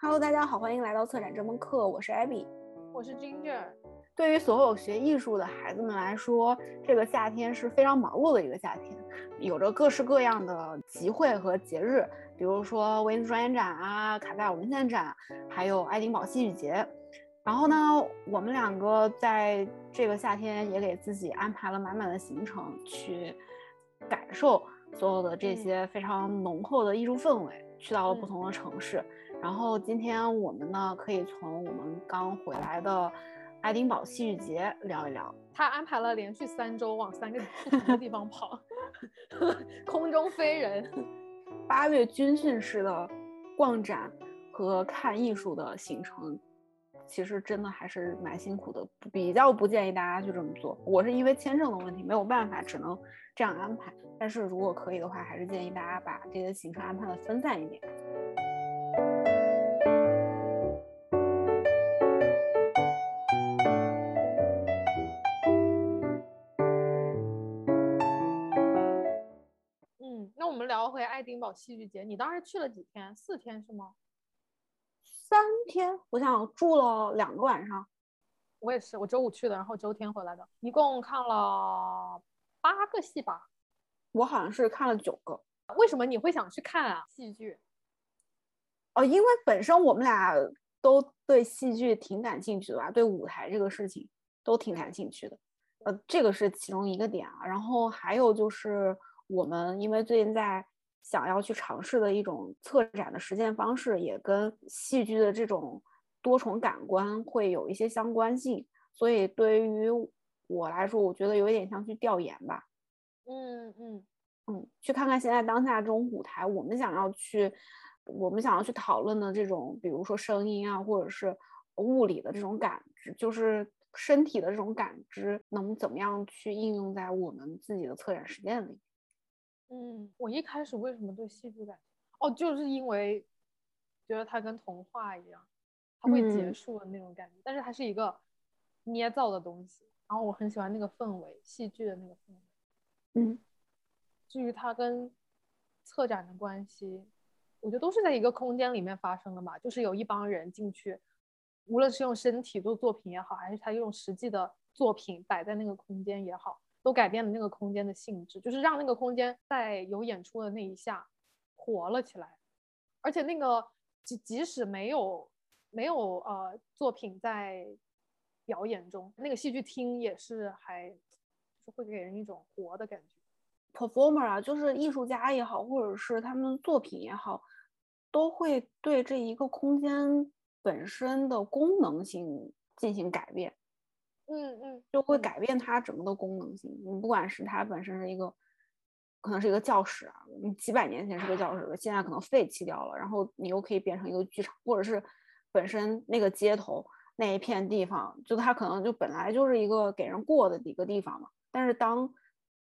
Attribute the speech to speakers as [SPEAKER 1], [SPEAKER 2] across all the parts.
[SPEAKER 1] Hello，大家好，欢迎来到策展这门课，我是 Abby，
[SPEAKER 2] 我是 Ginger。
[SPEAKER 1] 对于所有学艺术的孩子们来说，这个夏天是非常忙碌的一个夏天，有着各式各样的集会和节日，比如说威尼斯专业展啊、卡塞尔文献展，还有爱丁堡戏剧节。然后呢，我们两个在这个夏天也给自己安排了满满的行程，去感受所有的这些非常浓厚的艺术氛围，去到了不同的城市。然后今天我们呢，可以从我们刚回来的爱丁堡戏剧节聊一聊。
[SPEAKER 2] 他安排了连续三周往三个不同的地方跑，空中飞人，
[SPEAKER 1] 八月军训式的逛展和看艺术的行程。其实真的还是蛮辛苦的，比较不建议大家去这么做。我是因为签证的问题没有办法，只能这样安排。但是如果可以的话，还是建议大家把这些行程安排的分散一点。
[SPEAKER 2] 嗯，那我们聊回爱丁堡戏剧节，你当时去了几天？四天是吗？
[SPEAKER 1] 三天，我想住了两个晚上。
[SPEAKER 2] 我也是，我周五去的，然后周天回来的，一共看了八个戏吧。
[SPEAKER 1] 我好像是看了九个。
[SPEAKER 2] 为什么你会想去看啊？戏剧？
[SPEAKER 1] 哦，因为本身我们俩都对戏剧挺感兴趣的吧，对舞台这个事情都挺感兴趣的。呃，这个是其中一个点啊。然后还有就是我们因为最近在。想要去尝试的一种策展的实践方式，也跟戏剧的这种多重感官会有一些相关性。所以对于我来说，我觉得有一点像去调研吧。
[SPEAKER 2] 嗯嗯
[SPEAKER 1] 嗯，去看看现在当下这种舞台，我们想要去，我们想要去讨论的这种，比如说声音啊，或者是物理的这种感知，就是身体的这种感知，能怎么样去应用在我们自己的策展实践里？
[SPEAKER 2] 嗯，我一开始为什么对戏剧感哦，就是因为觉得它跟童话一样，它会结束的那种感觉，但是它是一个捏造的东西，然后我很喜欢那个氛围，戏剧的那个氛围。
[SPEAKER 1] 嗯，
[SPEAKER 2] 至于它跟策展的关系，我觉得都是在一个空间里面发生的嘛，就是有一帮人进去，无论是用身体做作品也好，还是他用实际的作品摆在那个空间也好。都改变了那个空间的性质，就是让那个空间在有演出的那一下活了起来，而且那个即即使没有没有呃作品在表演中，那个戏剧厅也是还就是会给人一种活的感觉。
[SPEAKER 1] performer 啊，就是艺术家也好，或者是他们作品也好，都会对这一个空间本身的功能性进行改变。
[SPEAKER 2] 嗯嗯，
[SPEAKER 1] 就会改变它整个的功能性。你不管是它本身是一个，可能是一个教室啊，你几百年前是个教室，现在可能废弃掉了，然后你又可以变成一个剧场，或者是本身那个街头那一片地方，就它可能就本来就是一个给人过的一个地方嘛。但是当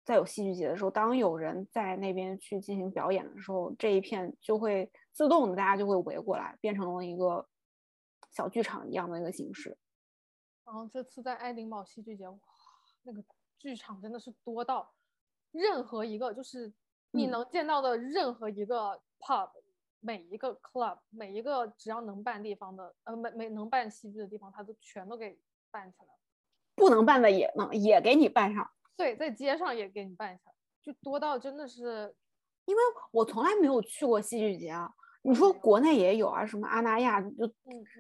[SPEAKER 1] 在有戏剧节的时候，当有人在那边去进行表演的时候，这一片就会自动的大家就会围过来，变成了一个小剧场一样的一个形式。
[SPEAKER 2] 然后这次在爱丁堡戏剧节，哇，那个剧场真的是多到任何一个就是你能见到的任何一个 pub，每一个 club，每一个只要能办地方的，呃，没没能办戏剧的地方，他都全都给办起来了。
[SPEAKER 1] 不能办的也能也给你办上。
[SPEAKER 2] 对，在街上也给你办起来，就多到真的是，
[SPEAKER 1] 因为我从来没有去过戏剧节啊。你说国内也有啊，什么阿那亚，就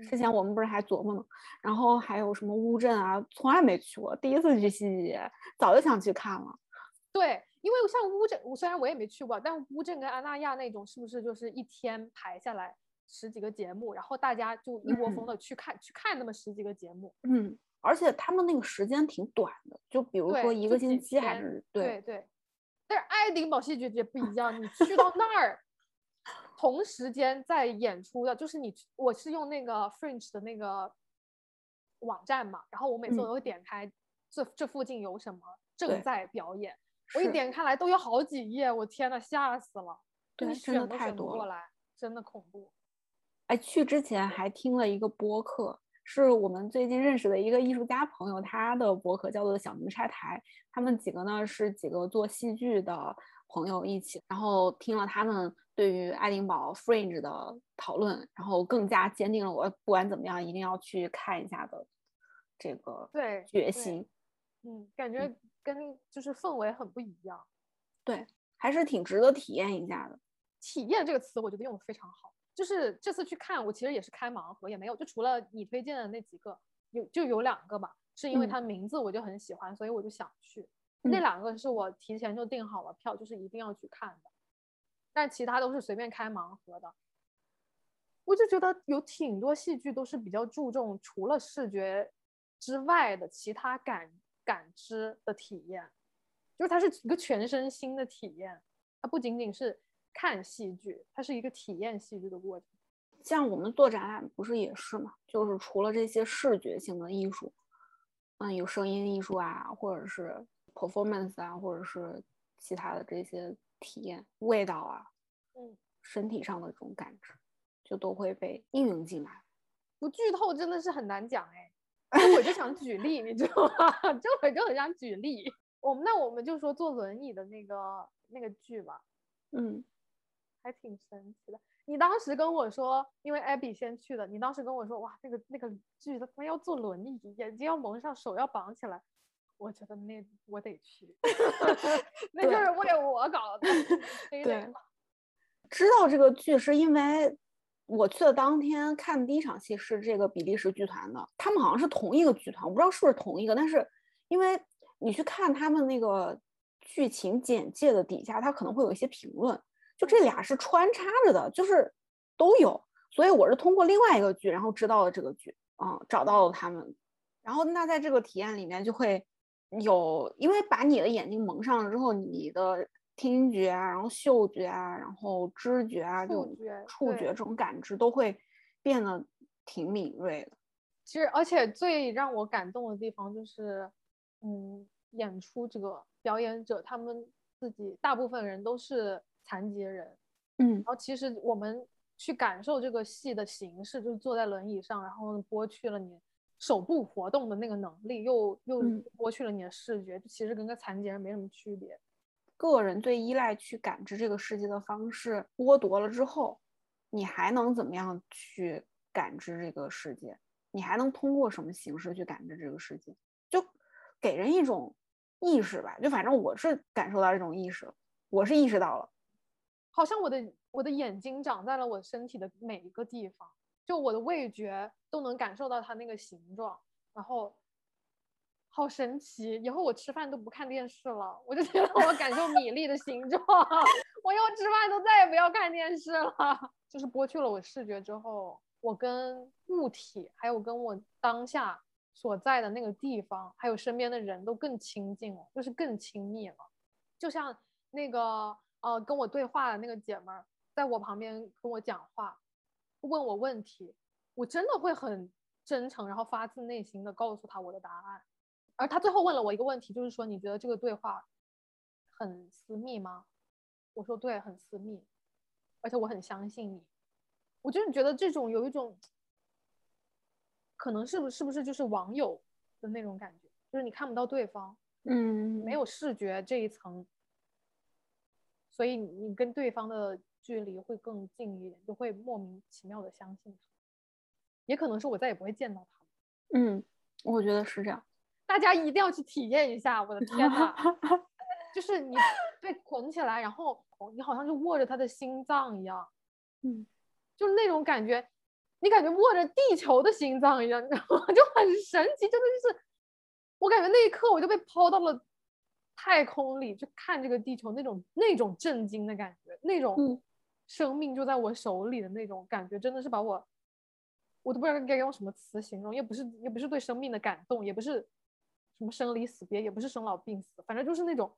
[SPEAKER 1] 之前我们不是还琢磨呢，然后还有什么乌镇啊，从来没去过，第一次去戏剧节，早就想去看了。
[SPEAKER 2] 对，因为像乌镇，我虽然我也没去过，但乌镇跟阿那亚那种是不是就是一天排下来十几个节目，然后大家就一窝蜂的去看，去看那么十几个节目。
[SPEAKER 1] 嗯，而且他们那个时间挺短的，就比如说一个星期还是
[SPEAKER 2] 对对。但是爱丁堡戏剧节不一样，你去到 那儿。同时间在演出的，就是你，我是用那个 French 的那个网站嘛，然后我每次我都会点开这这附近有什么正在表演，我一点开来都有好几页，我天呐，吓死了，
[SPEAKER 1] 对，
[SPEAKER 2] 真
[SPEAKER 1] 的太多
[SPEAKER 2] 了，真的恐怖。
[SPEAKER 1] 哎，去之前还听了一个播客，是我们最近认识的一个艺术家朋友，他的博客叫做小明拆台。他们几个呢是几个做戏剧的朋友一起，然后听了他们对于爱丁堡 Fringe 的讨论，然后更加坚定了我不管怎么样一定要去看一下的这个
[SPEAKER 2] 对
[SPEAKER 1] 决心。
[SPEAKER 2] 嗯，感觉跟就是氛围很不一样。
[SPEAKER 1] 对，还是挺值得体验一下的。
[SPEAKER 2] 体验这个词，我觉得用的非常好。就是这次去看，我其实也是开盲盒，也没有，就除了你推荐的那几个，有就有两个吧，是因为它名字我就很喜欢，所以我就想去。那两个是我提前就订好了票，就是一定要去看的。但其他都是随便开盲盒的。我就觉得有挺多戏剧都是比较注重除了视觉之外的其他感感知的体验，就是它是一个全身心的体验，它不仅仅是。看戏剧，它是一个体验戏剧的过程。
[SPEAKER 1] 像我们做展览，不是也是吗？就是除了这些视觉性的艺术，嗯，有声音艺术啊，或者是 performance 啊，或者是其他的这些体验，味道啊，
[SPEAKER 2] 嗯，
[SPEAKER 1] 身体上的这种感知，就都会被应用进来。
[SPEAKER 2] 不剧透真的是很难讲哎，我就想举例，你知道吗？这会就很想举例。我们那我们就说坐轮椅的那个那个剧吧，
[SPEAKER 1] 嗯。
[SPEAKER 2] 还挺神奇的。你当时跟我说，因为艾比先去的，你当时跟我说，哇，那个那个剧他妈要坐轮椅，眼睛要蒙上，手要绑起来。我觉得那我得去，那就是为我搞的。
[SPEAKER 1] 对，知道这个剧是因为我去的当天看的第一场戏是这个比利时剧团的，他们好像是同一个剧团，我不知道是不是同一个，但是因为你去看他们那个剧情简介的底下，他可能会有一些评论。就这俩是穿插着的，就是都有，所以我是通过另外一个剧，然后知道了这个剧，嗯，找到了他们，然后那在这个体验里面就会有，因为把你的眼睛蒙上了之后，你的听觉啊，然后嗅觉啊，然后知觉啊，这种触觉这种感知都会变得挺敏锐的。
[SPEAKER 2] 其实，而且最让我感动的地方就是，嗯，演出这个表演者他们自己大部分人都是。残疾人，
[SPEAKER 1] 嗯，
[SPEAKER 2] 然后其实我们去感受这个戏的形式，就是坐在轮椅上，然后剥去了你手部活动的那个能力，又又剥去了你的视觉，其实跟个残疾人没什么区别。
[SPEAKER 1] 个人对依赖去感知这个世界的方式剥夺了之后，你还能怎么样去感知这个世界？你还能通过什么形式去感知这个世界？就给人一种意识吧，就反正我是感受到这种意识了，我是意识到了。
[SPEAKER 2] 好像我的我的眼睛长在了我身体的每一个地方，就我的味觉都能感受到它那个形状，然后好神奇！以后我吃饭都不看电视了，我就觉得我感受米粒的形状，我以后吃饭都再也不要看电视了。就是剥去了我视觉之后，我跟物体，还有跟我当下所在的那个地方，还有身边的人都更亲近了，就是更亲密了，就像那个。呃，跟我对话的那个姐们儿，在我旁边跟我讲话，问我问题，我真的会很真诚，然后发自内心的告诉他我的答案。而他最后问了我一个问题，就是说你觉得这个对话很私密吗？我说对，很私密，而且我很相信你。我就是觉得这种有一种，可能是不是不是就是网友的那种感觉，就是你看不到对方，
[SPEAKER 1] 嗯，
[SPEAKER 2] 没有视觉这一层。所以你跟对方的距离会更近一点，就会莫名其妙的相信他，也可能是我再也不会见到他。
[SPEAKER 1] 嗯，我觉得是这样。
[SPEAKER 2] 大家一定要去体验一下，我的天哪！就是你被捆起来，然后你好像就握着他的心脏一样，
[SPEAKER 1] 嗯，
[SPEAKER 2] 就是那种感觉，你感觉握着地球的心脏一样，你知道吗？就很神奇，真的就是，我感觉那一刻我就被抛到了。太空里去看这个地球，那种那种震惊的感觉，那种生命就在我手里的那种感觉，真的是把我，我都不知道该用什么词形容，也不是也不是对生命的感动，也不是什么生离死别，也不是生老病死，反正就是那种，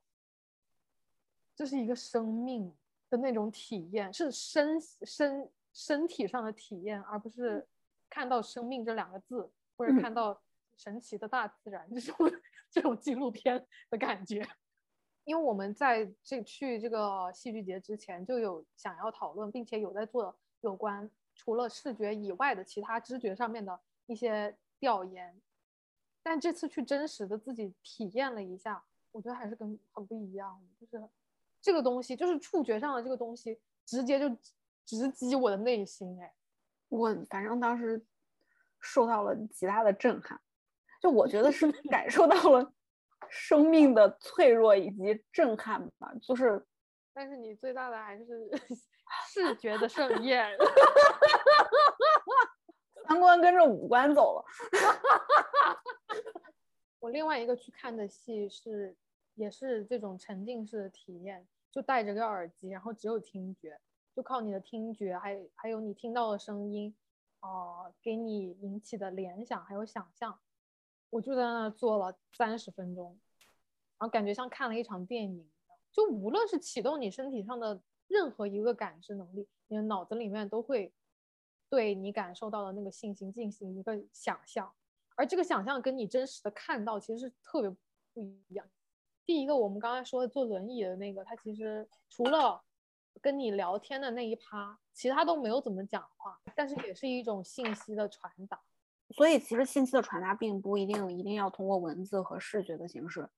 [SPEAKER 2] 就是一个生命的那种体验，是身身身体上的体验，而不是看到生命这两个字，或者看到。神奇的大自然，这种这种纪录片的感觉。因为我们在这去这个戏剧节之前就有想要讨论，并且有在做有关除了视觉以外的其他知觉上面的一些调研，但这次去真实的自己体验了一下，我觉得还是跟很不一样的，就是这个东西，就是触觉上的这个东西，直接就直击我的内心。哎，
[SPEAKER 1] 我反正当时受到了极大的震撼，就我觉得是感受到了生命的脆弱以及震撼吧，就是。
[SPEAKER 2] 但是你最大的还是视觉的盛宴，
[SPEAKER 1] 三观跟着五官走了。
[SPEAKER 2] 我另外一个去看的戏是，也是这种沉浸式的体验，就戴着个耳机，然后只有听觉，就靠你的听觉，还还有你听到的声音，哦，给你引起的联想还有想象。我就在那坐了三十分钟，然后感觉像看了一场电影。就无论是启动你身体上的任何一个感知能力，你的脑子里面都会对你感受到的那个信息进行一个想象，而这个想象跟你真实的看到其实是特别不一样。第一个，我们刚才说的坐轮椅的那个，他其实除了跟你聊天的那一趴，其他都没有怎么讲话，但是也是一种信息的传达。
[SPEAKER 1] 所以，其实信息的传达并不一定一定要通过文字和视觉的形式。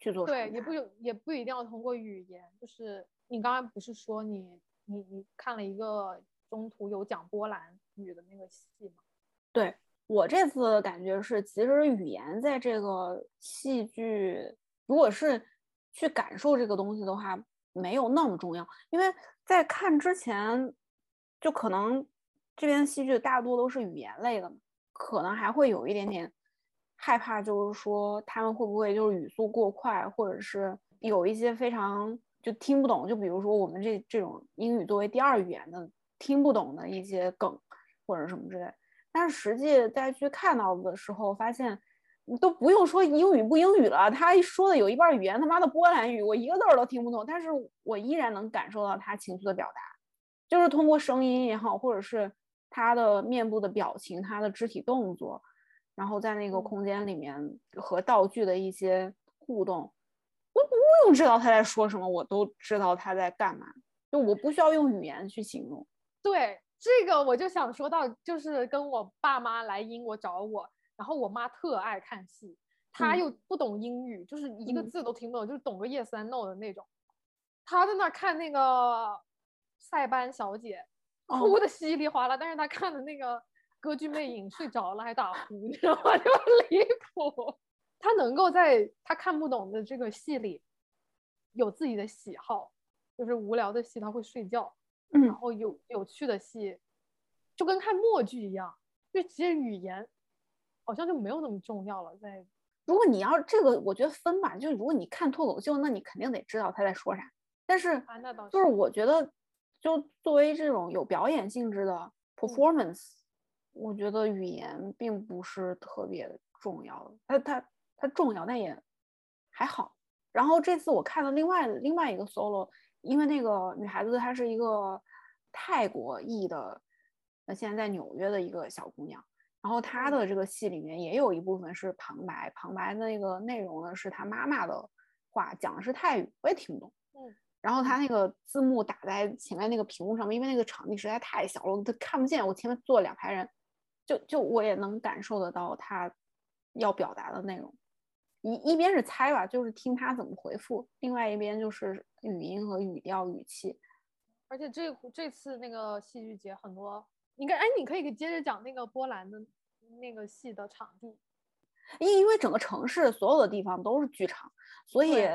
[SPEAKER 1] 去做
[SPEAKER 2] 对，也不有也不一定要通过语言，就是你刚刚不是说你你你看了一个中途有讲波兰语的那个戏吗？
[SPEAKER 1] 对我这次感觉是，其实语言在这个戏剧，如果是去感受这个东西的话，没有那么重要，因为在看之前，就可能这边戏剧大多都是语言类的，可能还会有一点点。害怕就是说他们会不会就是语速过快，或者是有一些非常就听不懂，就比如说我们这这种英语作为第二语言的听不懂的一些梗或者什么之类。但是实际再去看到的时候，发现你都不用说英语不英语了，他说的有一半语言他妈的波兰语，我一个字儿都听不懂，但是我依然能感受到他情绪的表达，就是通过声音也好，或者是他的面部的表情，他的肢体动作。然后在那个空间里面和道具的一些互动，我不用知道他在说什么，我都知道他在干嘛。就我不需要用语言去形容。
[SPEAKER 2] 对这个，我就想说到，就是跟我爸妈来英国找我，然后我妈特爱看戏，她又不懂英语，就是一个字都听不懂，就是懂个 yes and no 的那种。她在那看那个塞班小姐，哭的稀里哗啦，但是他看的那个。歌剧魅影睡着了还打呼，你知道吗？就离谱。他能够在他看不懂的这个戏里有自己的喜好，就是无聊的戏他会睡觉，
[SPEAKER 1] 嗯，
[SPEAKER 2] 然后有有趣的戏就跟看默剧一样，就其实语言好像就没有那么重要了。在
[SPEAKER 1] 如果你要这个，我觉得分吧，就是如果你看脱口秀，那你肯定得知道他在说啥。但是就是我觉得，就作为这种有表演性质的 performance。我觉得语言并不是特别重要的，它它它重要，但也还好。然后这次我看了另外另外一个 solo，因为那个女孩子她是一个泰国裔的，那现在在纽约的一个小姑娘。然后她的这个戏里面也有一部分是旁白，旁白的那个内容呢是她妈妈的话，讲的是泰语，我也听不懂。
[SPEAKER 2] 嗯。
[SPEAKER 1] 然后他那个字幕打在前面那个屏幕上面，因为那个场地实在太小了，他看不见。我前面坐两排人。就就我也能感受得到他要表达的内容，一一边是猜吧，就是听他怎么回复；另外一边就是语音和语调、语气。
[SPEAKER 2] 而且这这次那个戏剧节很多，应该哎，你可以接着讲那个波兰的那个戏的场地，
[SPEAKER 1] 因因为整个城市所有的地方都是剧场，所以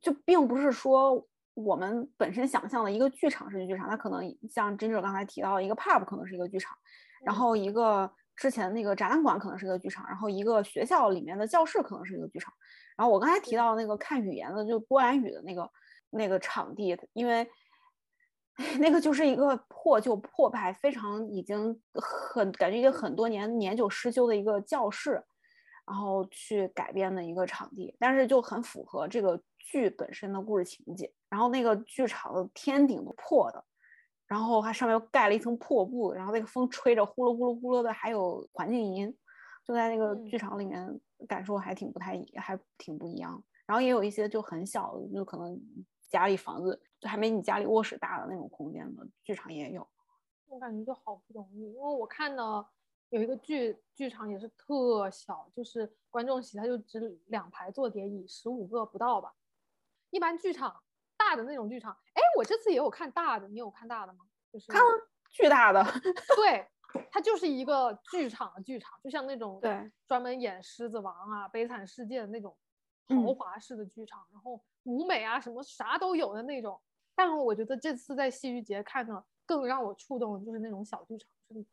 [SPEAKER 1] 就并不是说我们本身想象的一个剧场是剧场，它可能像 Ginger 刚才提到一个 pub 可能是一个剧场。然后一个之前那个展览馆可能是一个剧场，然后一个学校里面的教室可能是一个剧场。然后我刚才提到那个看语言的，就波兰语的那个那个场地，因为 那个就是一个破旧破败、非常已经很感觉已经很多年年久失修的一个教室，然后去改编的一个场地，但是就很符合这个剧本身的故事情节。然后那个剧场的天顶都破的。然后它上面又盖了一层破布，然后那个风吹着呼噜呼噜呼噜的，还有环境音，就在那个剧场里面感受还挺不太，还挺不一样。然后也有一些就很小的，就可能家里房子就还没你家里卧室大的那种空间的剧场也有。
[SPEAKER 2] 我感觉就好不容易，因为我看到有一个剧剧场也是特小，就是观众席它就只两排坐叠椅，十五个不到吧。一般剧场大的那种剧场，哎，我这次也有看大的，你有看大的吗？就是
[SPEAKER 1] 看了巨大的，
[SPEAKER 2] 对，它就是一个剧场的剧场，就像那种
[SPEAKER 1] 对
[SPEAKER 2] 专门演《狮子王》啊、《悲惨世界》的那种豪华式的剧场，然后舞美啊什么啥都有的那种。但是我觉得这次在戏剧节看的更让我触动的就是那种小剧场，就是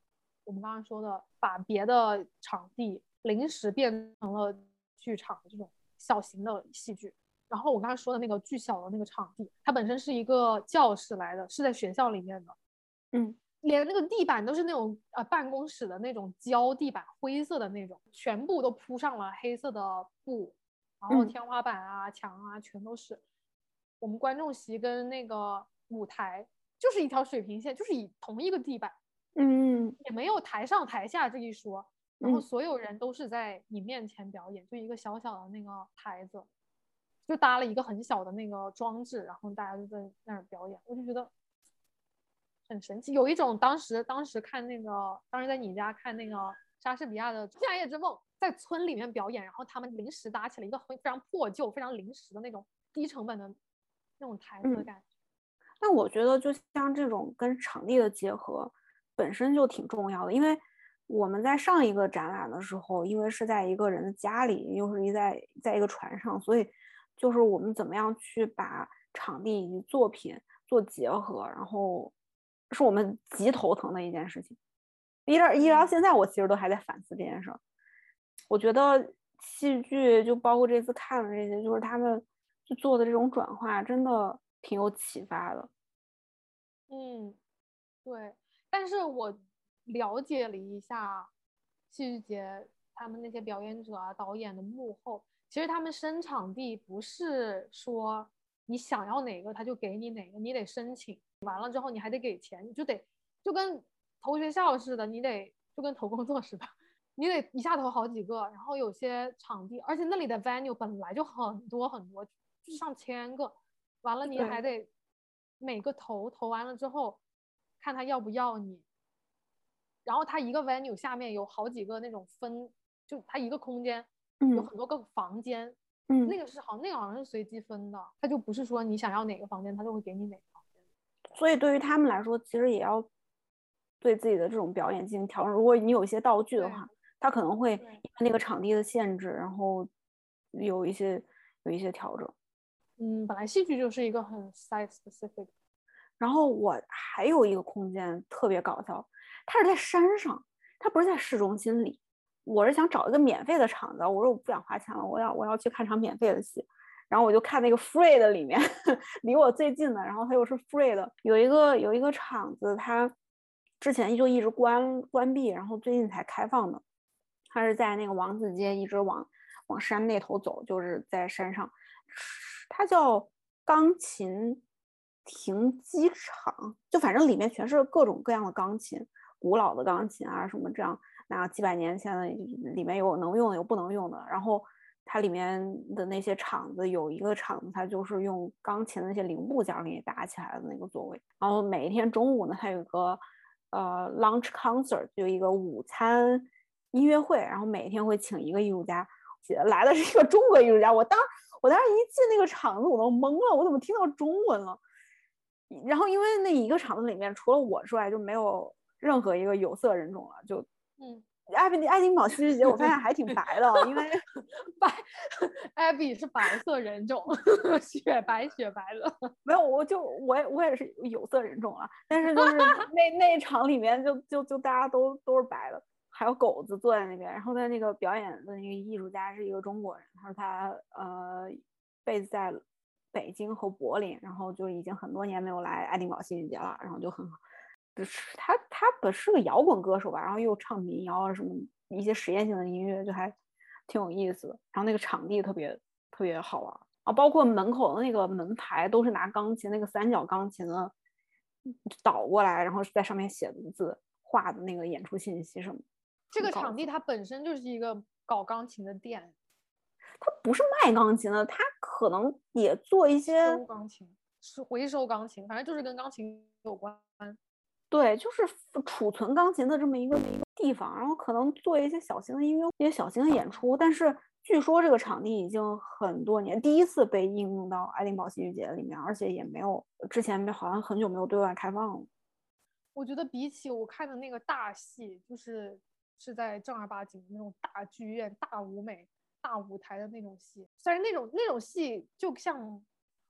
[SPEAKER 2] 我们刚刚说的，把别的场地临时变成了剧场的这种小型的戏剧。然后我刚才说的那个巨小的那个场地，它本身是一个教室来的，是在学校里面的，
[SPEAKER 1] 嗯，
[SPEAKER 2] 连那个地板都是那种呃办公室的那种胶地板，灰色的那种，全部都铺上了黑色的布，然后天花板啊、墙啊全都是。我们观众席跟那个舞台就是一条水平线，就是以同一个地板，
[SPEAKER 1] 嗯，
[SPEAKER 2] 也没有台上台下这一说，然后所有人都是在你面前表演，就一个小小的那个台子。就搭了一个很小的那个装置，然后大家就在那儿表演，我就觉得很神奇，有一种当时当时看那个，当时在你家看那个莎士比亚的《夏夜之梦》，在村里面表演，然后他们临时搭起了一个非常破旧、非常临时的那种低成本的那种台子的感觉。
[SPEAKER 1] 那我觉得就像这种跟场地的结合本身就挺重要的，因为我们在上一个展览的时候，因为是在一个人的家里，又是一在在一个船上，所以。就是我们怎么样去把场地以及作品做结合，然后是我们极头疼的一件事情。一直一直到现在，我其实都还在反思这件事儿。我觉得戏剧就包括这次看的这些，就是他们就做的这种转化，真的挺有启发的。
[SPEAKER 2] 嗯，对。但是我了解了一下戏剧节他们那些表演者啊、导演的幕后。其实他们生场地不是说你想要哪个他就给你哪个，你得申请完了之后你还得给钱，你就得就跟投学校似的，你得就跟投工作似的，你得一下投好几个。然后有些场地，而且那里的 venue 本来就很多很多，就上千个，完了你还得每个投投完了之后看他要不要你。然后他一个 venue 下面有好几个那种分，就他一个空间。有很多个房间，
[SPEAKER 1] 嗯，
[SPEAKER 2] 那个是好，那个好像是随机分的，他就不是说你想要哪个房间，他就会给你哪个房间。
[SPEAKER 1] 所以对于他们来说，其实也要对自己的这种表演进行调整。如果你有一些道具的话，他可能会因为那个场地的限制，然后有一些有一些调整。
[SPEAKER 2] 嗯，本来戏剧就是一个很 site specific。
[SPEAKER 1] 然后我还有一个空间特别搞笑，它是在山上，它不是在市中心里。我是想找一个免费的场子，我说我不想花钱了，我要我要去看场免费的戏，然后我就看那个 free 的里面，离我最近的，然后它又是 free 的，有一个有一个场子，它之前就一直关关闭，然后最近才开放的，它是在那个王子街一直往往山那头走，就是在山上，它叫钢琴停机场，就反正里面全是各种各样的钢琴，古老的钢琴啊什么这样。那几百年前的里面有能用的，有不能用的。然后它里面的那些场子，有一个场子，它就是用钢琴的那些零部件给你搭起来的那个座位。然后每一天中午呢，它有一个呃 lunch concert，就一个午餐音乐会。然后每天会请一个艺术家，来的是一个中国艺术家。我当我当时一进那个场子，我都懵了，我怎么听到中文了？然后因为那一个场子里面除了我之外，就没有任何一个有色人种了，就。
[SPEAKER 2] 嗯，
[SPEAKER 1] 艾比爱丁堡戏剧节，我发现还挺白的，因为
[SPEAKER 2] 白艾比是白色人种，雪白雪白的。
[SPEAKER 1] 没有，我就我也我也是有色人种了，但是就是 那那一场里面就就就大家都都是白的，还有狗子坐在那边，然后他那个表演的那个艺术家是一个中国人，他说他呃，base 在北京和柏林，然后就已经很多年没有来爱丁堡戏剧节了，然后就很是他，他本是个摇滚歌手吧，然后又唱民谣啊什么一些实验性的音乐，就还挺有意思的。然后那个场地特别特别好玩啊，包括门口的那个门牌都是拿钢琴那个三角钢琴的倒过来，然后在上面写的字、画的那个演出信息什么。
[SPEAKER 2] 这个场地它本身就是一个搞钢琴的店，
[SPEAKER 1] 它不是卖钢琴的，它可能也做一些
[SPEAKER 2] 钢琴，是回收钢琴，反正就是跟钢琴有关。
[SPEAKER 1] 对，就是储存钢琴的这么一个一个地方，然后可能做一些小型的音乐、一些小型的演出。但是据说这个场地已经很多年第一次被应用到爱丁堡戏剧节里面，而且也没有之前好像很久没有对外开放了。
[SPEAKER 2] 我觉得比起我看的那个大戏，就是是在正儿八经的那种大剧院、大舞美、大舞台的那种戏。虽然那种那种戏就像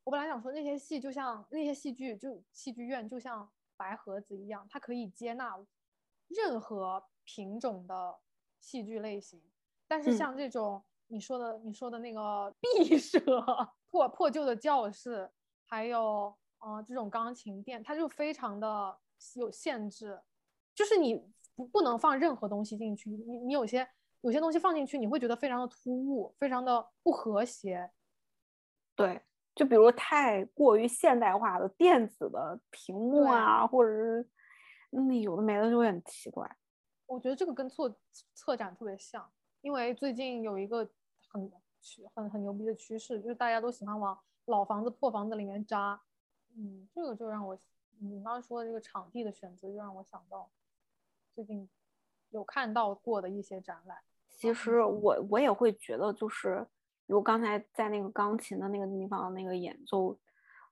[SPEAKER 2] 我本来想说那些戏就像那些戏剧就戏剧院就像白盒子一样，它可以接纳任何品种的戏剧类型。但是像这种你说的你说的那个闭舍破破旧的教室，还有嗯这种钢琴店，它就非常的。有限制，就是你不不能放任何东西进去。你你有些有些东西放进去，你会觉得非常的突兀，非常的不和谐。
[SPEAKER 1] 对，就比如太过于现代化的电子的屏幕啊，或者是那有的没的就会很奇怪。
[SPEAKER 2] 我觉得这个跟策策展特别像，因为最近有一个很很很牛逼的趋势，就是大家都喜欢往老房子、破房子里面扎。嗯，这个就让我。你刚刚说的这个场地的选择，就让我想到最近有看到过的一些展览。
[SPEAKER 1] 其实我我也会觉得，就是比如刚才在那个钢琴的那个地方那个演奏，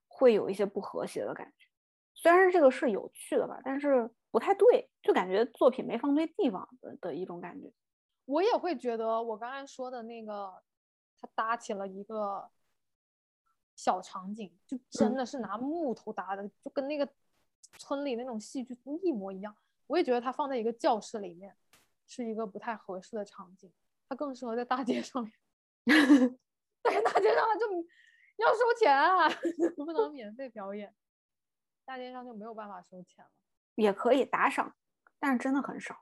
[SPEAKER 1] 会有一些不和谐的感觉。虽然这个是有趣的吧，但是不太对，就感觉作品没放对地方的的一种感觉。
[SPEAKER 2] 我也会觉得，我刚才说的那个，他搭起了一个。小场景就真的是拿木头搭的，就跟那个村里那种戏剧一模一样。我也觉得它放在一个教室里面是一个不太合适的场景，它更适合在大街上面。在大街上就要收钱啊，不能免费表演。大街上就没有办法收钱了，
[SPEAKER 1] 也可以打赏，但是真的很少。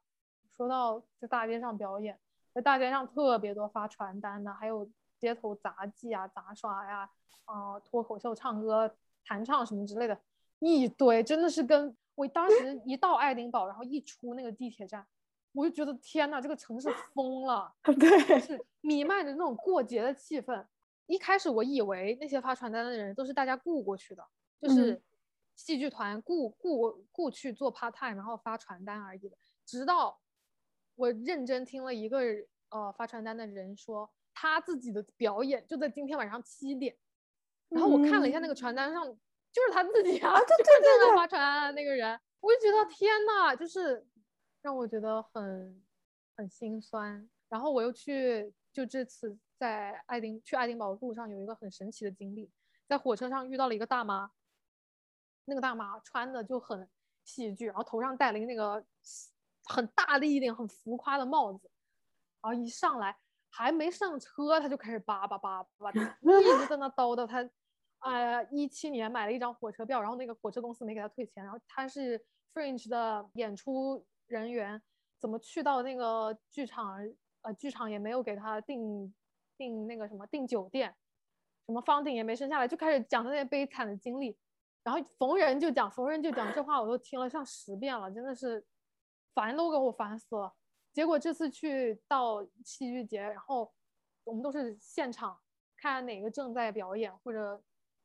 [SPEAKER 2] 说到在大街上表演，在大街上特别多发传单的，还有街头杂技啊、杂耍呀。啊，脱口秀、唱歌、弹唱什么之类的，一堆，真的是跟我当时一到爱丁堡，然后一出那个地铁站，我就觉得天呐，这个城市疯了，
[SPEAKER 1] 对，
[SPEAKER 2] 是弥漫着那种过节的气氛。一开始我以为那些发传单的人都是大家雇过去的，就是戏剧团雇雇雇去做 part time，然后发传单而已的。直到我认真听了一个呃发传单的人说，他自己的表演就在今天晚上七点。然后我看了一下那个传单上，就是他自己啊，
[SPEAKER 1] 对对对，
[SPEAKER 2] 在发传单的那个人，我就觉得天呐，就是让我觉得很很心酸。然后我又去，就这次在爱丁去爱丁堡的路上有一个很神奇的经历，在火车上遇到了一个大妈，那个大妈穿的就很戏剧，然后头上戴了一个那个很大的一顶很浮夸的帽子，然后一上来。还没上车，他就开始叭叭叭叭，一直在那叨叨。他，呃，一七年买了一张火车票，然后那个火车公司没给他退钱。然后他是 Fringe 的演出人员，怎么去到那个剧场？呃，剧场也没有给他订订那个什么订酒店，什么房顶也没升下来，就开始讲他那些悲惨的经历。然后逢人就讲，逢人就讲，这话我都听了上十遍了，真的是烦都给我烦死了。结果这次去到戏剧节，然后我们都是现场看哪个正在表演或者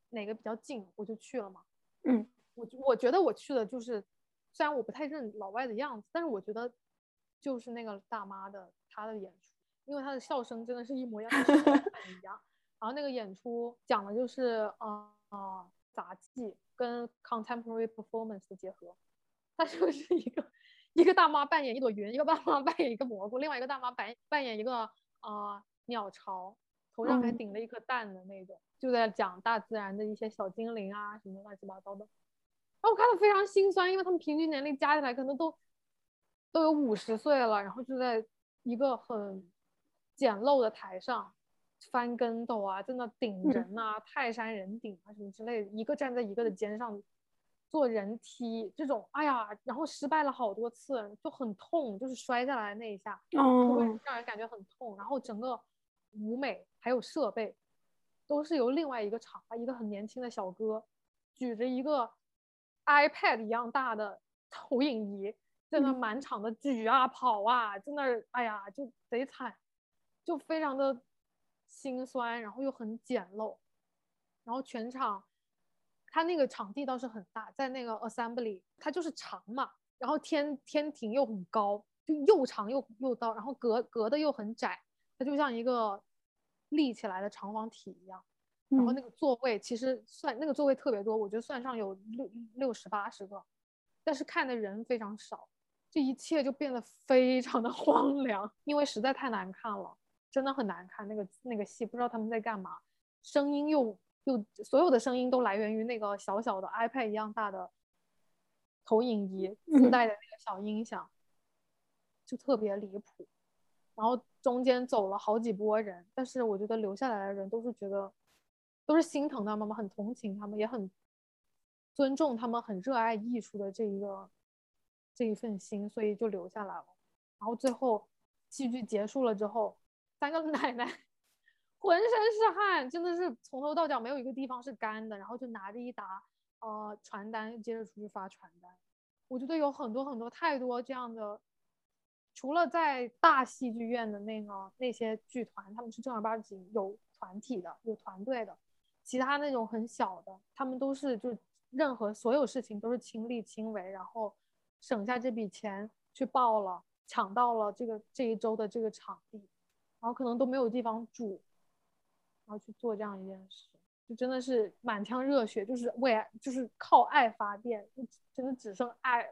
[SPEAKER 2] 哪个比较近，我就去了嘛。
[SPEAKER 1] 嗯，
[SPEAKER 2] 我我觉得我去的就是，虽然我不太认老外的样子，但是我觉得就是那个大妈的她的演出，因为她的笑声真的是一模一样，一样。然后那个演出讲的就是啊啊杂技跟 contemporary performance 的结合，它就是一个。一个大妈扮演一朵云，一个大妈扮演一个蘑菇，另外一个大妈扮扮演一个啊鸟巢，头上还顶了一颗蛋的那种，就在讲大自然的一些小精灵啊什么乱七八糟的。然后我看的非常心酸，因为他们平均年龄加起来可能都都有五十岁了，然后就在一个很简陋的台上翻跟斗啊，在那顶人啊，泰山人顶啊什么之类的，一个站在一个的肩上。做人梯这种，哎呀，然后失败了好多次，就很痛，就是摔下来那一下，就会让人感觉很痛。然后整个舞美还有设备，都是由另外一个厂，一个很年轻的小哥，举着一个 iPad 一样大的投影仪，在那满场的举啊跑啊，在那儿，哎呀，就贼惨，就非常的心酸，然后又很简陋，然后全场。他那个场地倒是很大，在那个 assembly，它就是长嘛，然后天天庭又很高，就又长又又高，然后隔隔的又很窄，它就像一个立起来的长方体一样。然后那个座位其实算那个座位特别多，我觉得算上有六六十八十个，但是看的人非常少，这一切就变得非常的 荒凉，因为实在太难看了，真的很难看。那个那个戏不知道他们在干嘛，声音又又所有的声音都来源于那个小小的 iPad 一样大的投影仪自带的那个小音响，就特别离谱。然后中间走了好几波人，但是我觉得留下来的人都是觉得。都是心疼他们嘛，很同情他们，也很尊重他们，很热爱艺术的这一个这一份心，所以就留下来了。然后最后戏剧结束了之后，三个奶奶 浑身是汗，真的是从头到脚没有一个地方是干的，然后就拿着一沓呃传单，接着出去发传单。我觉得有很多很多太多这样的，除了在大戏剧院的那个那些剧团，他们是正儿八经有团体的，有团队的。其他那种很小的，他们都是就任何所有事情都是亲力亲为，然后省下这笔钱去报了，抢到了这个这一周的这个场地，然后可能都没有地方住，然后去做这样一件事，就真的是满腔热血，就是为就是靠爱发电，就真的只剩爱，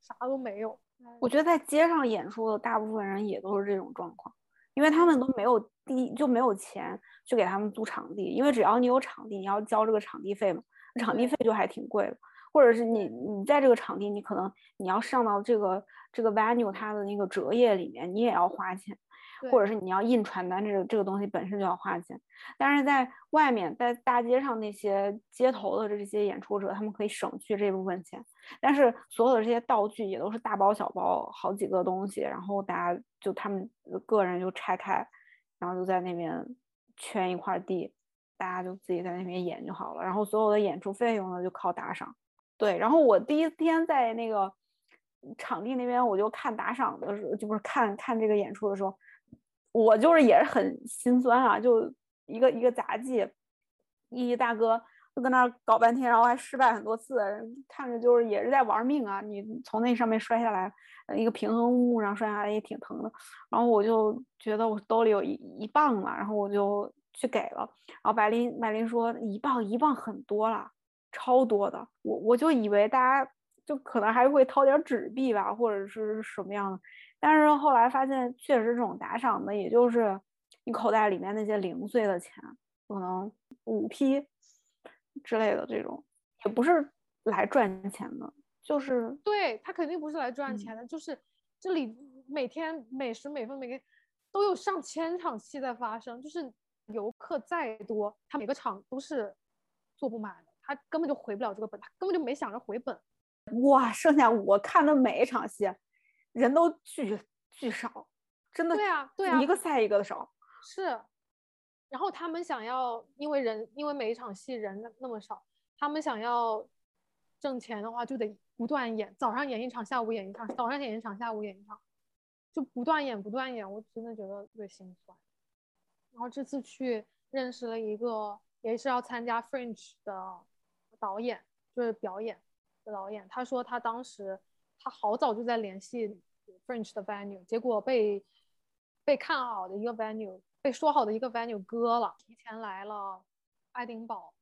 [SPEAKER 2] 啥都没有。
[SPEAKER 1] 我觉得在街上演出的大部分人也都是这种状况。因为他们都没有地，就没有钱去给他们租场地。因为只要你有场地，你要交这个场地费嘛，场地费就还挺贵的。或者是你你在这个场地，你可能你要上到这个这个 venue 它的那个折页里面，你也要花钱。或者是你要印传单，这个这个东西本身就要花钱，但是在外面，在大街上那些街头的这些演出者，他们可以省去这部分钱。但是所有的这些道具也都是大包小包，好几个东西，然后大家就他们个人就拆开，然后就在那边圈一块地，大家就自己在那边演就好了。然后所有的演出费用呢，就靠打赏。对，然后我第一天在那个场地那边，我就看打赏的时候，就不是看看这个演出的时候。我就是也是很心酸啊，就一个一个杂技，一大哥就跟那儿搞半天，然后还失败很多次，看着就是也是在玩命啊。你从那上面摔下来，一个平衡木上摔下来也挺疼的。然后我就觉得我兜里有一一磅了，然后我就去给了。然后白琳白琳说一磅一磅很多了，超多的。我我就以为大家就可能还会掏点纸币吧，或者是什么样的。但是后来发现，确实这种打赏的，也就是你口袋里面那些零碎的钱，可能五批之类的这种，也不是来赚钱的，就是
[SPEAKER 2] 对他肯定不是来赚钱的，就是这里每天每时每分每个都有上千场戏在发生，就是游客再多，他每个场都是坐不满的，他根本就回不了这个本，他根本就没想着回本。
[SPEAKER 1] 哇，剩下我看的每一场戏。人都巨巨少，真的
[SPEAKER 2] 对啊对啊，
[SPEAKER 1] 一个赛一个的少。
[SPEAKER 2] 是，然后他们想要，因为人因为每一场戏人那那么少，他们想要挣钱的话，就得不断演，早上演一场，下午演一场，早上演一场，下午演一场，就不断演不断演，我真的觉得特别心酸。然后这次去认识了一个也是要参加 Fringe 的导演，就是表演的导演，他说他当时。他好早就在联系 French 的 venue，结果被被看好的一个 venue，被说好的一个 venue 割了，提前来了爱丁堡，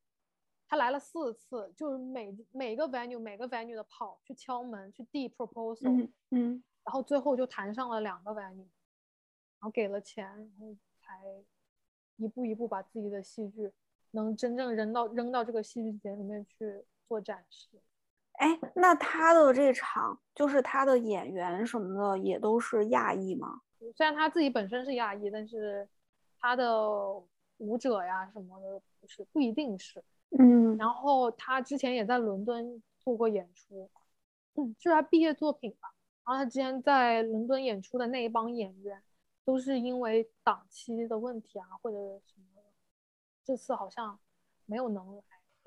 [SPEAKER 2] 他来了四次，就是每每个 venue 每个 venue 的跑去敲门去递 proposal，
[SPEAKER 1] 嗯，
[SPEAKER 2] 然后最后就谈上了两个 venue，然后给了钱，然后才一步一步把自己的戏剧能真正扔到扔到这个戏剧节里面去做展示。
[SPEAKER 1] 哎，那他的这场就是他的演员什么的也都是亚裔吗？
[SPEAKER 2] 虽然他自己本身是亚裔，但是他的舞者呀什么的不是不一定是。
[SPEAKER 1] 嗯，
[SPEAKER 2] 然后他之前也在伦敦做过演出，嗯，就是他毕业作品吧。然后他之前在伦敦演出的那一帮演员，都是因为档期的问题啊或者什么，这次好像没有能来，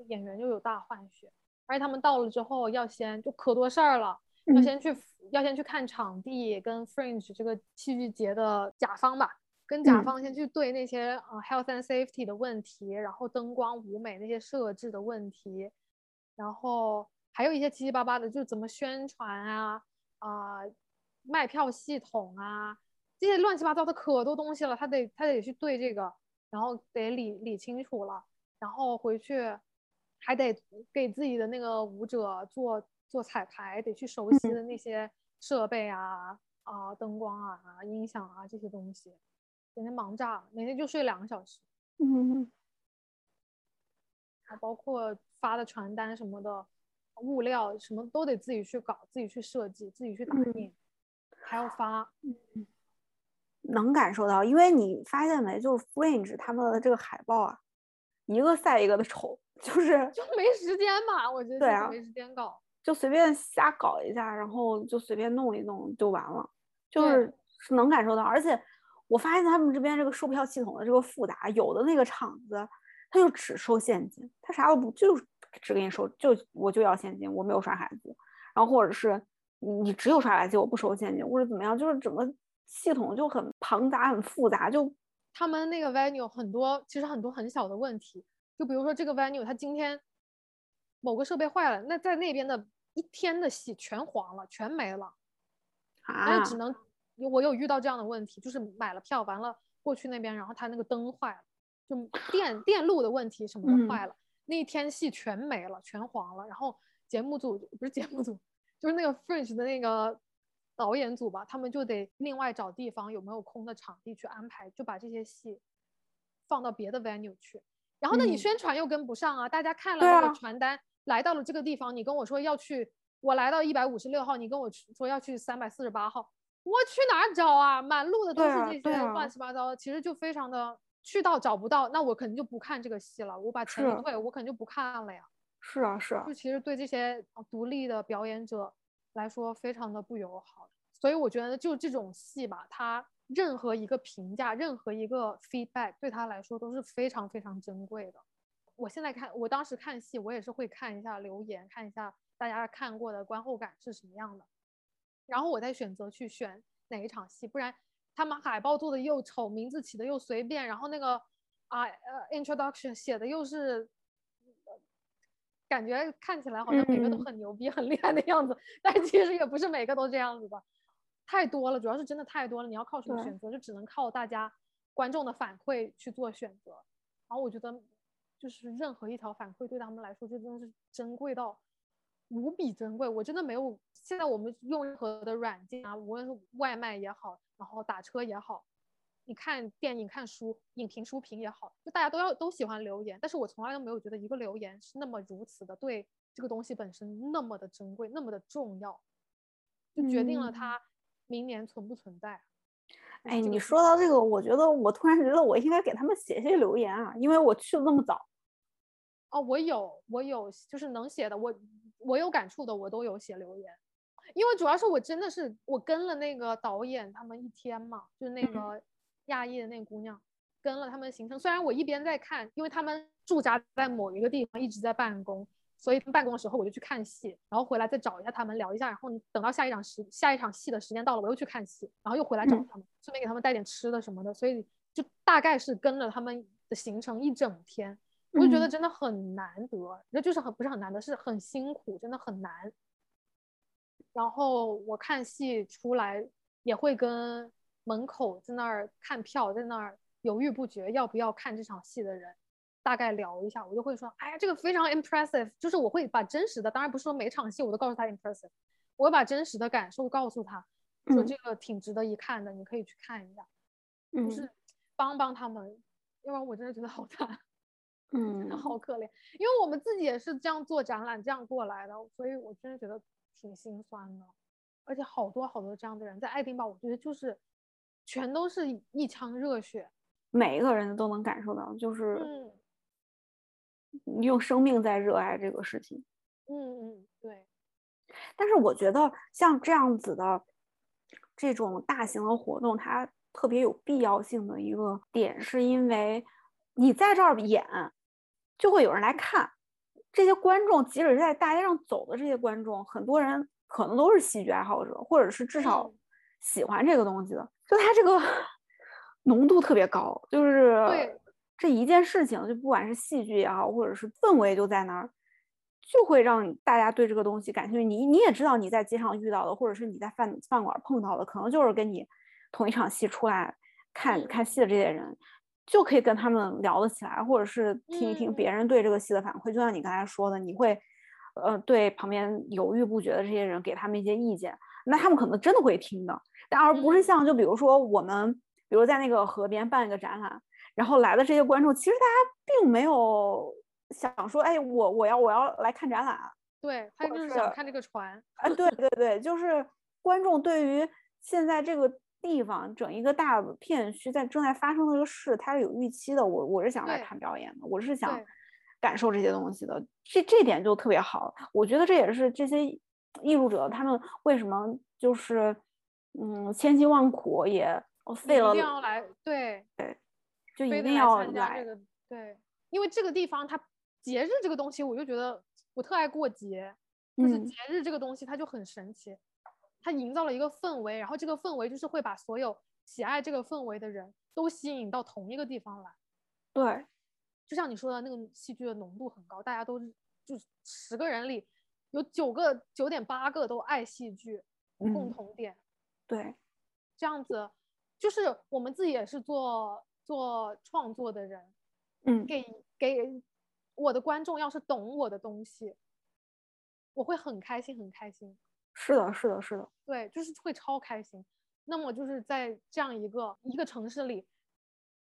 [SPEAKER 2] 演员又有大换血。而且他们到了之后，要先就可多事儿了，要先去要先去看场地，跟 Fringe 这个戏剧节的甲方吧，跟甲方先去对那些呃 health and safety 的问题，然后灯光舞美那些设置的问题，然后还有一些七七八八的，就怎么宣传啊啊，卖票系统啊，这些乱七八糟的可多东西了，他得他得去对这个，然后得理理清楚了，然后回去还得给自己的那个舞者做做彩排，得去熟悉的那些设备啊啊灯光啊音响啊这些东西，每天忙炸了，每天就睡两个小时。
[SPEAKER 1] 嗯，
[SPEAKER 2] 还包括发的传单什么的，物料什么都得自己去搞，自己去设计，自己去打印，还要发。
[SPEAKER 1] 能感受到，因为你发现没，就是 Fringe 他们的这个海报啊，一个赛一个的丑，就是
[SPEAKER 2] 就没时间嘛，我觉得
[SPEAKER 1] 对啊
[SPEAKER 2] 没时间搞。
[SPEAKER 1] 就随便瞎搞一下，然后就随便弄一弄就完了，就是是能感受到。而且我发现他们这边这个售票系统的这个复杂，有的那个场子他就只收现金，他啥都不就只给你收，就我就要现金，我没有刷卡机，然后或者是你你只有刷卡机，我不收现金，或者怎么样，就是整个系统就很庞杂很复杂，就
[SPEAKER 2] 他们那个 venue 很多，其实很多很小的问题，就比如说这个 venue 它今天某个设备坏了，那在那边的一天的戏全黄了，全没了，那
[SPEAKER 1] 啊
[SPEAKER 2] 就只能我有遇到这样的问题，就是买了票完了过去那边，然后他那个灯坏了，就电电路的问题什么
[SPEAKER 1] 嗯。
[SPEAKER 2] 的坏了，那一天戏全没了，全黄了，然后节目组不是节目组，就是那个 Fringe 的那个导演组吧，他们就得另外找地方有没有空的场地去安排，就把这些戏放到别的 venue 去。然后呢，你
[SPEAKER 1] 嗯
[SPEAKER 2] 宣传又跟不上啊，大家看了
[SPEAKER 1] 对
[SPEAKER 2] 那个
[SPEAKER 1] 啊
[SPEAKER 2] 传单，来到了这个地方，你跟我说要去，我来到一百五十六号，你跟我去说要去三百四十八号，我去哪儿找啊？满路的都
[SPEAKER 1] 对
[SPEAKER 2] 是这些乱七八糟的，其实就非常的去到找不到，那我肯定就不看这个戏了，我把钱退，我肯定就不看了呀。
[SPEAKER 1] 是啊是啊
[SPEAKER 2] 就，其实对这些呃独立的表演者来说，非常的不友好。所以我觉得，就这种戏吧，它任何一个评价，任何一个 feedback，对他来说都是非常非常珍贵的。我现在看，我当时看戏，我也是会看一下留言，看一下大家看过的观后感是什么样的，然后我再选择去选哪一场戏，不然他们海报做的又丑，名字起的又随便，然后那个啊呃 introduction 写的又是。呃感觉看起来好像每个都
[SPEAKER 1] 嗯
[SPEAKER 2] 很牛逼、很厉害的样子，但其实也不是每个都这样子的，太多了，主要是真的太多了。你要靠什么选择，就只能靠大家观众的反馈去做选择。然后我觉得，就是任何一条反馈对他们来说，就真的是珍贵到无比珍贵。我真的没有，现在我们用任何的软件啊，无论是外卖也好，然后打车也好，你看电影、看书、影评、书评也好，就大家都要都喜欢留言，但是我从来都没有觉得一个留言是那么如此的对这个东西本身那么的珍贵、那么的重要，就决定了
[SPEAKER 1] 嗯
[SPEAKER 2] 它明年存不存在。
[SPEAKER 1] 哎，你说到这个，我觉得我突然觉得我应该给他们写些留言啊，因为我去的那么早。
[SPEAKER 2] 哦，我有，我有，就是能写的，我我有感触的，我都有写留言，因为主要是我真的是我跟了那个导演他们一天嘛，就是那
[SPEAKER 1] 嗯
[SPEAKER 2] 个亚裔的那个姑娘，跟了他们行程。虽然我一边在看，因为他们驻扎在某一个地方，一直在办公，所以他们办公的时候我就去看戏，然后回来再找一下他们聊一下，然后等到下一场时下一场戏的时间到了，我又去看戏，然后又回来找
[SPEAKER 1] 嗯
[SPEAKER 2] 他们，顺便给他们带点吃的什么的，所以就大概是跟了他们的行程一整天。我就觉得
[SPEAKER 1] 嗯
[SPEAKER 2] 真的很难得，那就是很不是很难得，是很辛苦，真的很难。然后我看戏出来也会跟门口在那儿看票，在那儿犹豫不决要不要看这场戏的人大概聊一下，我就会说，哎呀，这个非常 impressive，就是我会把真实的，当然不是说每场戏我都告诉他 impressive，我会把真实的感受告诉他，说
[SPEAKER 1] 嗯。
[SPEAKER 2] 这个挺值得一看的，你可以去看一下，
[SPEAKER 1] 嗯。
[SPEAKER 2] 就是帮帮他们，要不然我真的觉得好惨。
[SPEAKER 1] 嗯，
[SPEAKER 2] 好可怜，因为我们自己也是这样做展览这样过来的，所以我真的觉得挺心酸的。而且好多好多这样的人在爱丁堡，我觉得就是全都是一腔热血，
[SPEAKER 1] 每一个人都能感受到，就是
[SPEAKER 2] 嗯
[SPEAKER 1] 用生命在热爱这个事情。
[SPEAKER 2] 嗯嗯，对，
[SPEAKER 1] 但是我觉得像这样子的这种大型的活动，它特别有必要性的一个点，是因为你在这儿演，就会有人来看。这些观众，即使是在大街上走的这些观众，很多人可能都是戏剧爱好者，或者是至少
[SPEAKER 2] 嗯
[SPEAKER 1] 喜欢这个东西的。就它这个 浓度特别高，就是
[SPEAKER 2] 对
[SPEAKER 1] 这一件事情，就不管是戏剧也好，或者是氛围就在那儿，就会让大家对这个东西感兴趣。你你也知道你在街上遇到的，或者是你在饭饭馆碰到的，可能就是跟你同一场戏出来看看戏的这些人，就可以跟他们聊得起来，或者是听一听别人对这个戏的反馈。就像你刚才说的，你会呃对旁边犹豫不决的这些人给他们一些意见，那他们可能真的会听的，但而不是像就比如说我们，比如在那个河边办一个展览，然后来的这些观众，其实大家并没有。想说，哎，我我要我要来看展览，
[SPEAKER 2] 对他就是想看这个船
[SPEAKER 1] 啊，对对对，就是观众对于现在这个地方整一个大片区在正在发生的这个事，他是有预期的。我我是想来看表演的，我是想感受这些东西的，这这点就特别好。我觉得这也是这些艺术者他们为什么就是嗯千辛万苦也费了，
[SPEAKER 2] 一定要来，对
[SPEAKER 1] 对，就一定要
[SPEAKER 2] 来，对，因为这个地方它。节日这个东西，我就觉得我特爱过节，就是节日这个东西它就很神奇，它营造了一个氛围，然后这个氛围就是会把所有喜爱这个氛围的人都吸引到同一个地方来。
[SPEAKER 1] 对，
[SPEAKER 2] 就像你说的那个戏剧的浓度很高，大家都是就是十个人里有九个九点八个都爱戏剧，共同点。
[SPEAKER 1] 对，
[SPEAKER 2] 这样子就是我们自己也是做做创作的人，
[SPEAKER 1] 嗯，
[SPEAKER 2] 给给。我的观众要是懂我的东西，我会很开心，很开心。
[SPEAKER 1] 是的，是的，是的，
[SPEAKER 2] 对，就是会超开心。那么就是在这样一个一个城市里，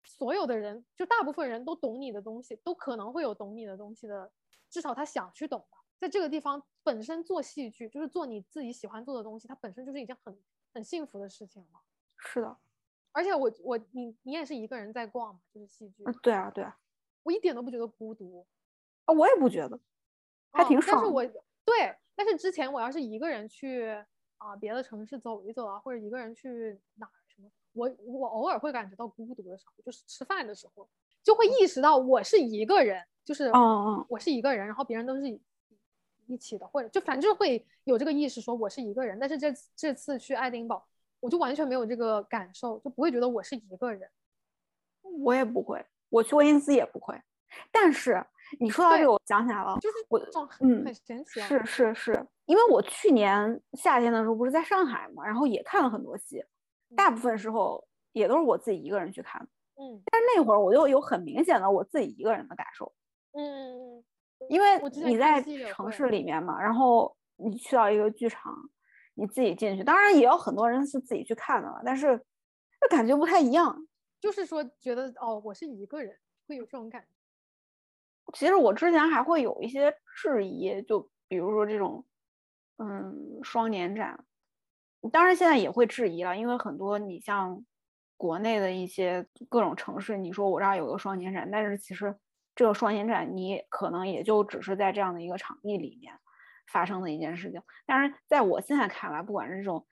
[SPEAKER 2] 所有的人，就大部分人都懂你的东西，都可能会有懂你的东西的，至少他想去懂的。在这个地方，本身做戏剧就是做你自己喜欢做的东西，它本身就是一件很很幸福的事情了。
[SPEAKER 1] 是的，
[SPEAKER 2] 而且我我你你也是一个人在逛嘛，就是戏剧。
[SPEAKER 1] 对啊，对啊。
[SPEAKER 2] 我一点都不觉得孤独，
[SPEAKER 1] 啊，我也不觉得，还挺爽。
[SPEAKER 2] 但是我对，但是之前我要是一个人去啊别的城市走一走啊，或者一个人去哪什么，我我偶尔会感觉到孤独的时候，就是吃饭的时候，就会意识到我是一个人，就是
[SPEAKER 1] 嗯嗯，
[SPEAKER 2] 我是一个人，然后别人都是一起的，或者就反正会有这个意识，说我是一个人。但是这这次去爱丁堡，我就完全没有这个感受，就不会觉得我是一个人。
[SPEAKER 1] 我也不会。我去威尼斯也不会，但是你说到这个，我想起来了，
[SPEAKER 2] 就是
[SPEAKER 1] 我
[SPEAKER 2] 嗯，很神奇，
[SPEAKER 1] 是是是，因为我去年夏天的时候不是在上海嘛，然后也看了很多戏，大部分时候也都是我自己一个人去看，
[SPEAKER 2] 嗯，
[SPEAKER 1] 但是那会儿我就有很明显的我自己一个人的感受，
[SPEAKER 2] 嗯嗯，
[SPEAKER 1] 因为你在城市里面嘛，然后你去到一个剧场，你自己进去，当然也有很多人是自己去看的了，但是那感觉不太一样。
[SPEAKER 2] 就是说，觉得哦，我是一个人，会有这种感觉。
[SPEAKER 1] 其实我之前还会有一些质疑，就比如说这种，嗯，双年展。当然现在也会质疑了，因为很多你像国内的一些各种城市，你说我这儿有个双年展，但是其实这个双年展你可能也就只是在这样的一个场地里面发生的一件事情。但是在我现在看来，不管是这种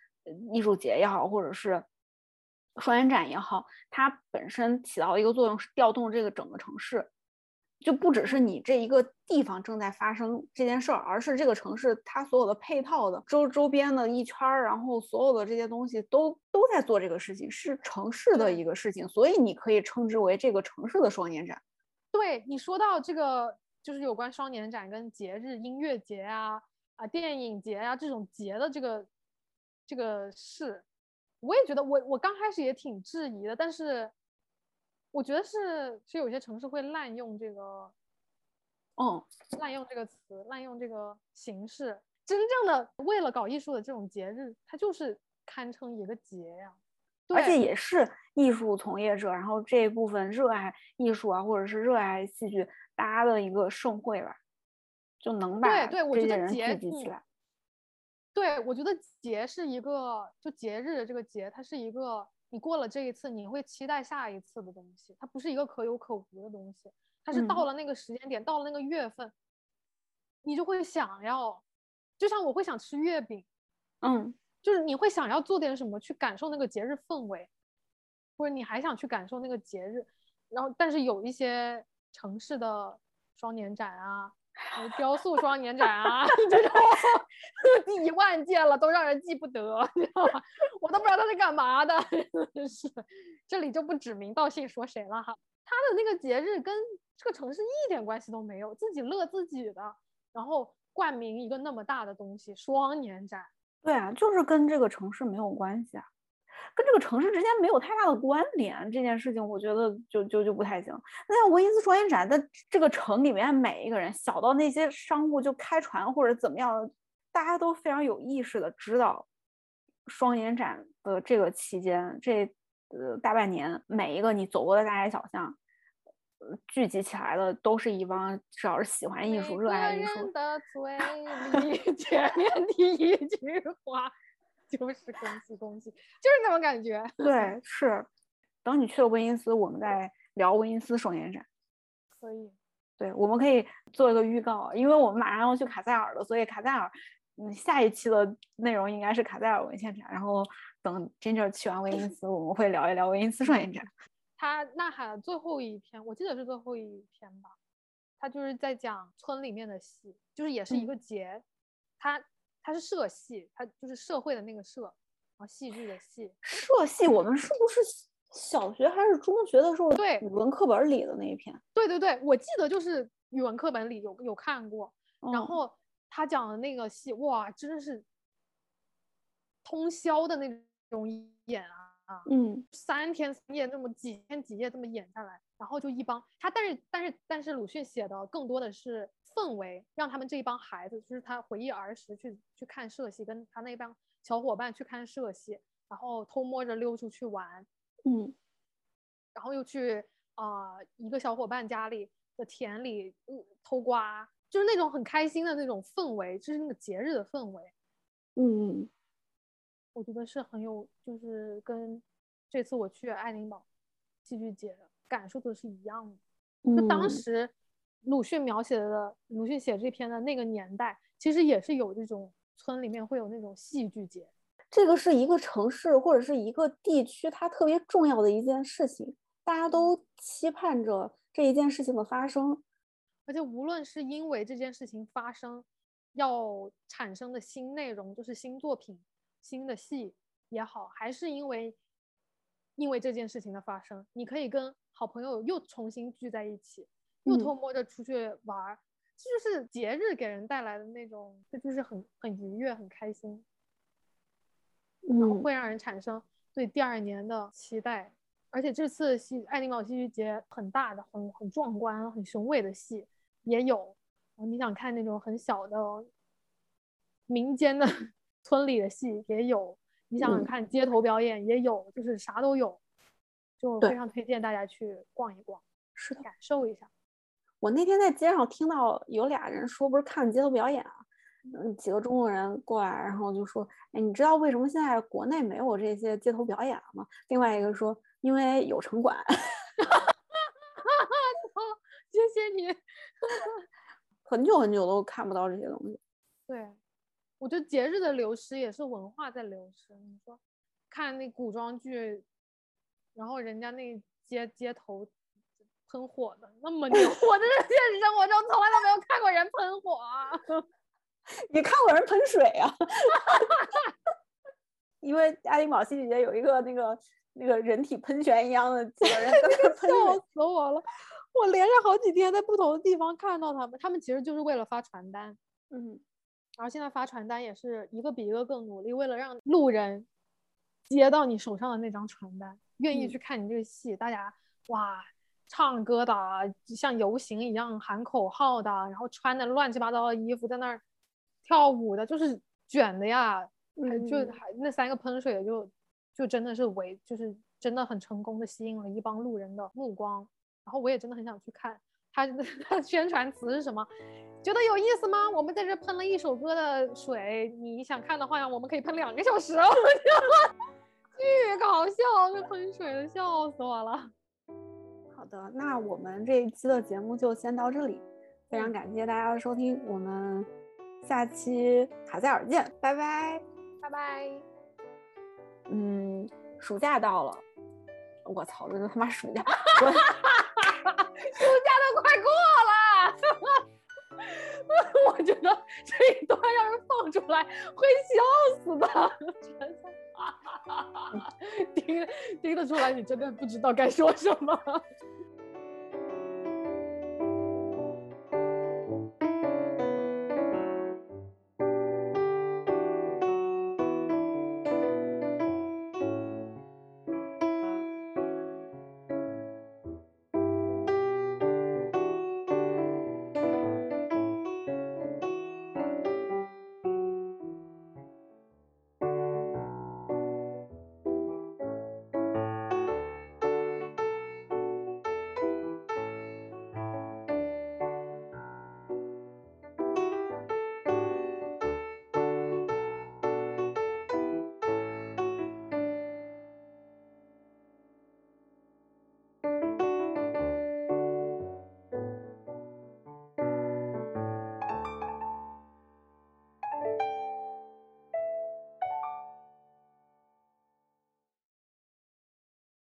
[SPEAKER 1] 艺术节也好，或者是双年展也好，它本身起到一个作用是调动这个整个城市，就不只是你这一个地方正在发生这件事儿，而是这个城市它所有的配套的周周边的一圈儿，然后所有的这些东西都都在做这个事情，是城市的一个事情，所以你可以称之为这个城市的双年展。
[SPEAKER 2] 对你说到这个，就是有关双年展跟节日、音乐节啊、啊电影节啊这种节的这个这个事。我也觉得，我我刚开始也挺质疑的，但是我觉得是，是有些城市会滥用这个，
[SPEAKER 1] 嗯，
[SPEAKER 2] 滥用这个词，滥用这个形式。真正的为了搞艺术的这种节日，它就是堪称一个节呀。
[SPEAKER 1] 而且也是艺术从业者，然后这一部分热爱艺术啊，或者是热爱戏剧，大家的一个盛会吧，就能把
[SPEAKER 2] 对对，我觉得
[SPEAKER 1] 聚集起来。
[SPEAKER 2] 对，我觉得节是一个，就节日的这个节，它是一个你过了这一次，你会期待下一次的东西，它不是一个可有可无的东西，它是到了那个时间点，到了那个月份，你就会想要，就像我会想吃月饼，
[SPEAKER 1] 嗯，
[SPEAKER 2] 就是你会想要做点什么去感受那个节日氛围，或者你还想去感受那个节日，然后但是有一些城市的双年展啊。雕塑双年展啊，这种第 一万件了，都让人记不得，你知道吗？我都不知道他是干嘛的，真是。这里就不指名道姓说谁了哈。他的那个节日跟这个城市一点关系都没有，自己乐自己的。然后冠名一个那么大的东西，双年展。
[SPEAKER 1] 对啊，就是跟这个城市没有关系啊，跟这个城市之间没有太大的关联。这件事情我觉得就就就不太行。那像威尼斯双年展，在这个城里面，每一个人，小到那些商户就开船或者怎么样，大家都非常有意识的知道，双年展的这个期间，这呃大半年，每一个你走过的大街小巷。聚集起来的都是一帮只要是喜欢艺术、热爱艺术
[SPEAKER 2] 的嘴里，前面第一句话就是攻击攻击，就是那种感觉。
[SPEAKER 1] 对，是。等你去了威尼斯，我们再聊威尼斯双年展。
[SPEAKER 2] 可以。
[SPEAKER 1] 对，我们可以做一个预告，因为我们马上要去卡塞尔了，所以卡塞尔，嗯，下一期的内容应该是卡塞尔文献展。然后等 Ginger 去完威尼斯，我们会聊一聊威尼斯双年展。
[SPEAKER 2] 他呐喊最后一篇，我记得是最后一篇吧。他就是在讲村里面的戏，就是也是一个节。他他是社戏，他就是社会的那个社，然后戏剧的戏。
[SPEAKER 1] 社戏，我们是不是小学还是中学的时候？
[SPEAKER 2] 对，
[SPEAKER 1] 语文课本里的那一篇。
[SPEAKER 2] 对对对，我记得就是语文课本里有有看过。然后他讲的那个戏，哇，真的是通宵的那种演啊。
[SPEAKER 1] 嗯，
[SPEAKER 2] 三天三夜那么几天几夜这么演下来，然后就一帮他，但是但是但是鲁迅写的更多的是氛围，让他们这一帮孩子，就是他回忆儿时去去看社戏，跟他那帮小伙伴去看社戏，然后偷摸着溜出去玩，
[SPEAKER 1] 嗯，
[SPEAKER 2] 然后又去啊一个小伙伴家里的田里偷瓜，就是那种很开心的那种氛围，就是那个节日的氛围，
[SPEAKER 1] 嗯。
[SPEAKER 2] 我觉得是很有，就是跟这次我去爱丁堡戏剧节感受的是一样的。就当时鲁迅描写的，鲁迅写这篇的那个年代，其实也是有这种村里面会有那种戏剧节。
[SPEAKER 1] 这个是一个城市或者是一个地区，它特别重要的一件事情，大家都期盼着这一件事情的发生。
[SPEAKER 2] 而且无论是因为这件事情发生要产生的新内容，就是新作品。新的戏也好，还是因为因为这件事情的发生，你可以跟好朋友又重新聚在一起，又偷摸着出去玩儿，这就是节日给人带来的那种，这就是很很愉悦、很开心，然后会让人产生对第二年的期待。而且这次戏爱丁堡戏剧节很大的、很很壮观、很雄伟的戏也有，你想看那种很小的民间的。村里的戏也有，你想想看，街头表演也有，就是啥都有，就非常推荐大家去逛一逛，
[SPEAKER 1] 是的，
[SPEAKER 2] 感受一下。
[SPEAKER 1] 我那天在街上听到有俩人说，不是看街头表演啊，嗯，几个中国人过来，然后就说，哎，你知道为什么现在国内没有这些街头表演了吗？另外一个说，因为有城管。
[SPEAKER 2] 谢谢你，
[SPEAKER 1] 很久很久都看不到这些东西。
[SPEAKER 2] 对。我觉得节日的流失也是文化在流失。你说，看那古装剧，然后人家那街街头喷火的那么牛，我真的现实生活中从来都没有看过人喷火啊！
[SPEAKER 1] 你看过人喷水啊？因为爱丁堡戏剧节有一个那个那个人体喷泉一样的几个人，
[SPEAKER 2] 笑死我了！我连着好几天在不同的地方看到他们，他们其实就是为了发传单。
[SPEAKER 1] 嗯。
[SPEAKER 2] 然后现在发传单也是一个比一个更努力，为了让路人接到你手上的那张传单，愿意去看你这个戏。大家哇，唱歌的，像游行一样喊口号的，然后穿的乱七八糟的衣服在那儿跳舞的，就是卷的呀。就还那三个喷水的，就就真的是围，就是真的很成功的吸引了一帮路人的目光。然后我也真的很想去看。他 他宣传词是什么？觉得有意思吗？我们在这喷了一首歌的水，你想看的话，我们可以喷两个小时。我觉得巨搞笑，这喷水的笑死我了。
[SPEAKER 1] 好的，那我们这一期的节目就先到这里，非常感谢大家的收听，我们下期卡塞尔见，拜拜，
[SPEAKER 2] 拜拜。
[SPEAKER 1] 嗯，暑假到了，我操，这都他妈暑假。
[SPEAKER 2] 暑假都快过了，我觉得这一段要是放出来会笑死的，真的，听听得出来你真的不知道该说什么。